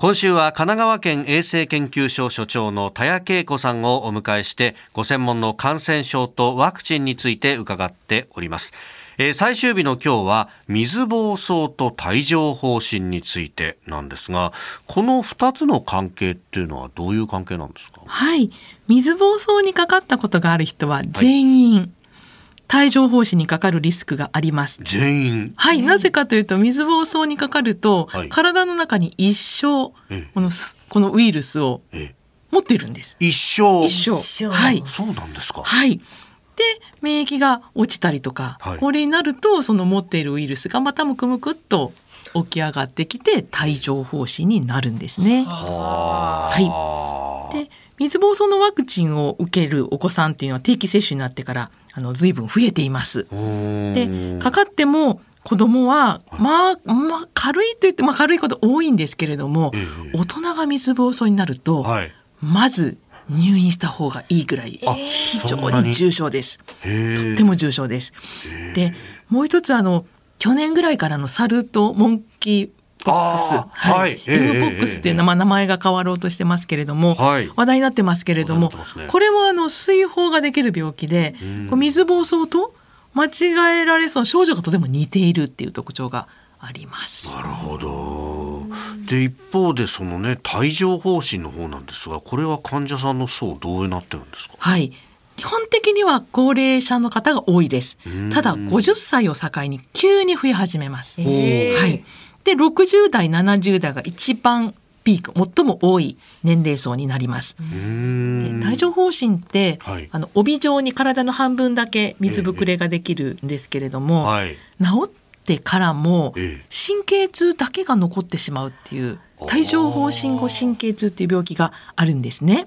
今週は神奈川県衛生研究所所長の田谷恵子さんをお迎えしてご専門の感染症とワクチンについて伺っております。えー、最終日の今日は水疱瘡と帯状疱疹についてなんですがこの2つの関係っていうのはどういう関係なんですか？はい。水疱瘡にかかったことがある人は全員、はい帯状疱疹にかかるリスクがあります。全員はい、なぜかというと水疱瘡にかかると、はい、体の中に一生このこのウイルスを持っているんです。一生一生はい。そうなんですか。はい。で免疫が落ちたりとか、はい、これになるとその持っているウイルスがまたむくむくっと起き上がってきて帯状疱疹になるんですね。はい。で水疱瘡のワクチンを受けるお子さんっていうのは定期接種になってからあの随分増えています。でかかっても子供は、まあ、まあ、軽いと言って、まあ、軽いこと多いんですけれども、大人が水疱瘡になると、はい、まず入院した方がいいぐらい非常に重症です。とっても重症です。でもう一つあの去年ぐらいからのサルとモンキーポックス、はい、M ポックスっていうのは名前が変わろうとしてますけれども、はい、話題になってますけれども、ね、これもあの水疱ができる病気で、こう水疱瘡と間違えられそう症状がとても似ているっていう特徴があります。なるほど。で一方でそのね帯状疱疹の方なんですが、これは患者さんの層どうなってるんですか？はい。基本的には高齢者の方が多いです。ただ50歳を境に急に増え始めます。はい。で60代70代が一番ピーク最も多い年齢層になります。で帯状疱疹って、はい、あの帯状に体の半分だけ水ぶくれができるんですけれども、ええ。治ってからも神経痛だけが残ってしまうっていう帯状疱疹後神経痛っていう病気があるんですね。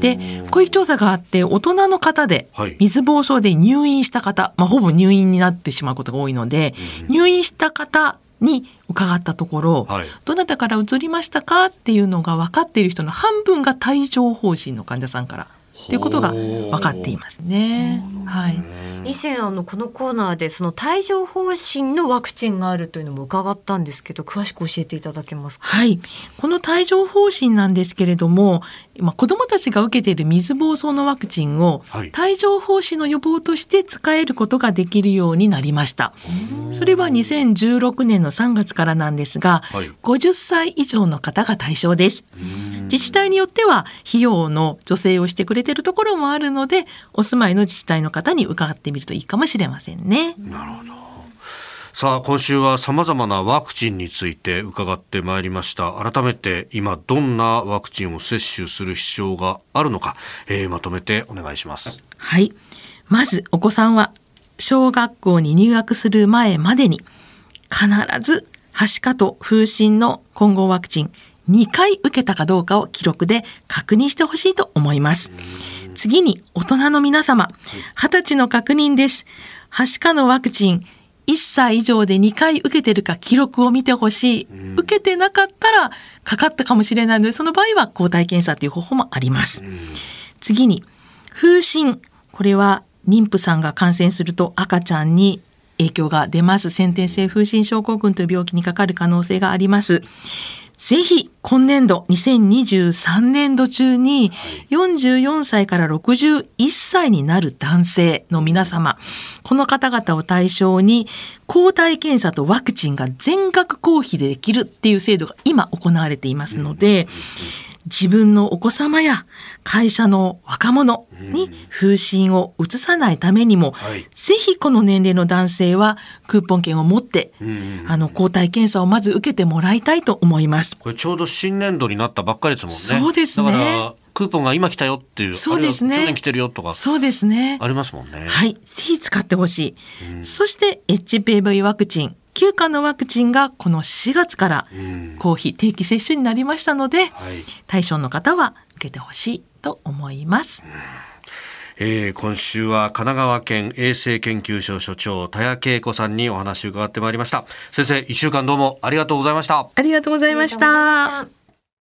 でこういう調査があって大人の方で水疱瘡で入院した方、まあ、ほぼ入院になってしまうことが多いので、入院した方に伺ったところ、はい、どなたから移りましたかっていうのが分かっている人の半分が帯状疱疹の患者さんからということが分かっていますね。はい。以前あのこのコーナーでその帯状疱疹のワクチンがあるというのも伺ったんですけど詳しく教えていただけますか？はい。この帯状疱疹なんですけれども、まあ子どもたちが受けている水疱瘡のワクチンを、帯状疱疹の予防として使えることができるようになりました。それは2016年の3月からなんですが、はい、50歳以上の方が対象です。自治体によっては費用の助成をしてくれてるところもあるのでお住まいの自治体の方に伺ってみるといいかもしれませんね。なるほど。さあ今週はさまざまなワクチンについて伺ってまいりました。改めて今どんなワクチンを接種する必要があるのか、えー、まとめてお願いします。はい。まずお子さんは小学校に入学する前までに必ずはしかと風疹の混合ワクチン2回受けたかどうかを記録で確認してほしいと思います。次に大人の皆様、20歳の確認です。はしかのワクチン、1歳以上で2回受けてるか記録を見てほしい。受けてなかったらかかったかもしれないので、その場合は抗体検査という方法もあります。次に、風疹。これは妊婦さんが感染すると赤ちゃんに影響が出ます。先天性風疹症候群という病気にかかる可能性があります。ぜひ今年度2023年度中に44歳から61歳になる男性の皆様この方々を対象に抗体検査とワクチンが全額公費でできるっていう制度が今行われていますので、自分のお子様や会社の若者に風疹を移さないためにも、はい、ぜひこの年齢の男性はクーポン券を持って、あの抗体検査をまず受けてもらいたいと思います。これちょうど新年度になったばっかりですもんね。そうですね。クーポンが今来たよっていう、そうですね。去年来てるよとか、そうですね。ありますもんね。はい、ぜひ使ってほしい。そして HPV ワクチン、9価のワクチンがこの4月から公費定期接種になりましたので、対象の方は受けてほしいと思います。えー、今週は神奈川県衛生研究所所長田谷恵子さんにお話を伺ってまいりました。先生一週間どうもありがとうございました。ありがとうございました。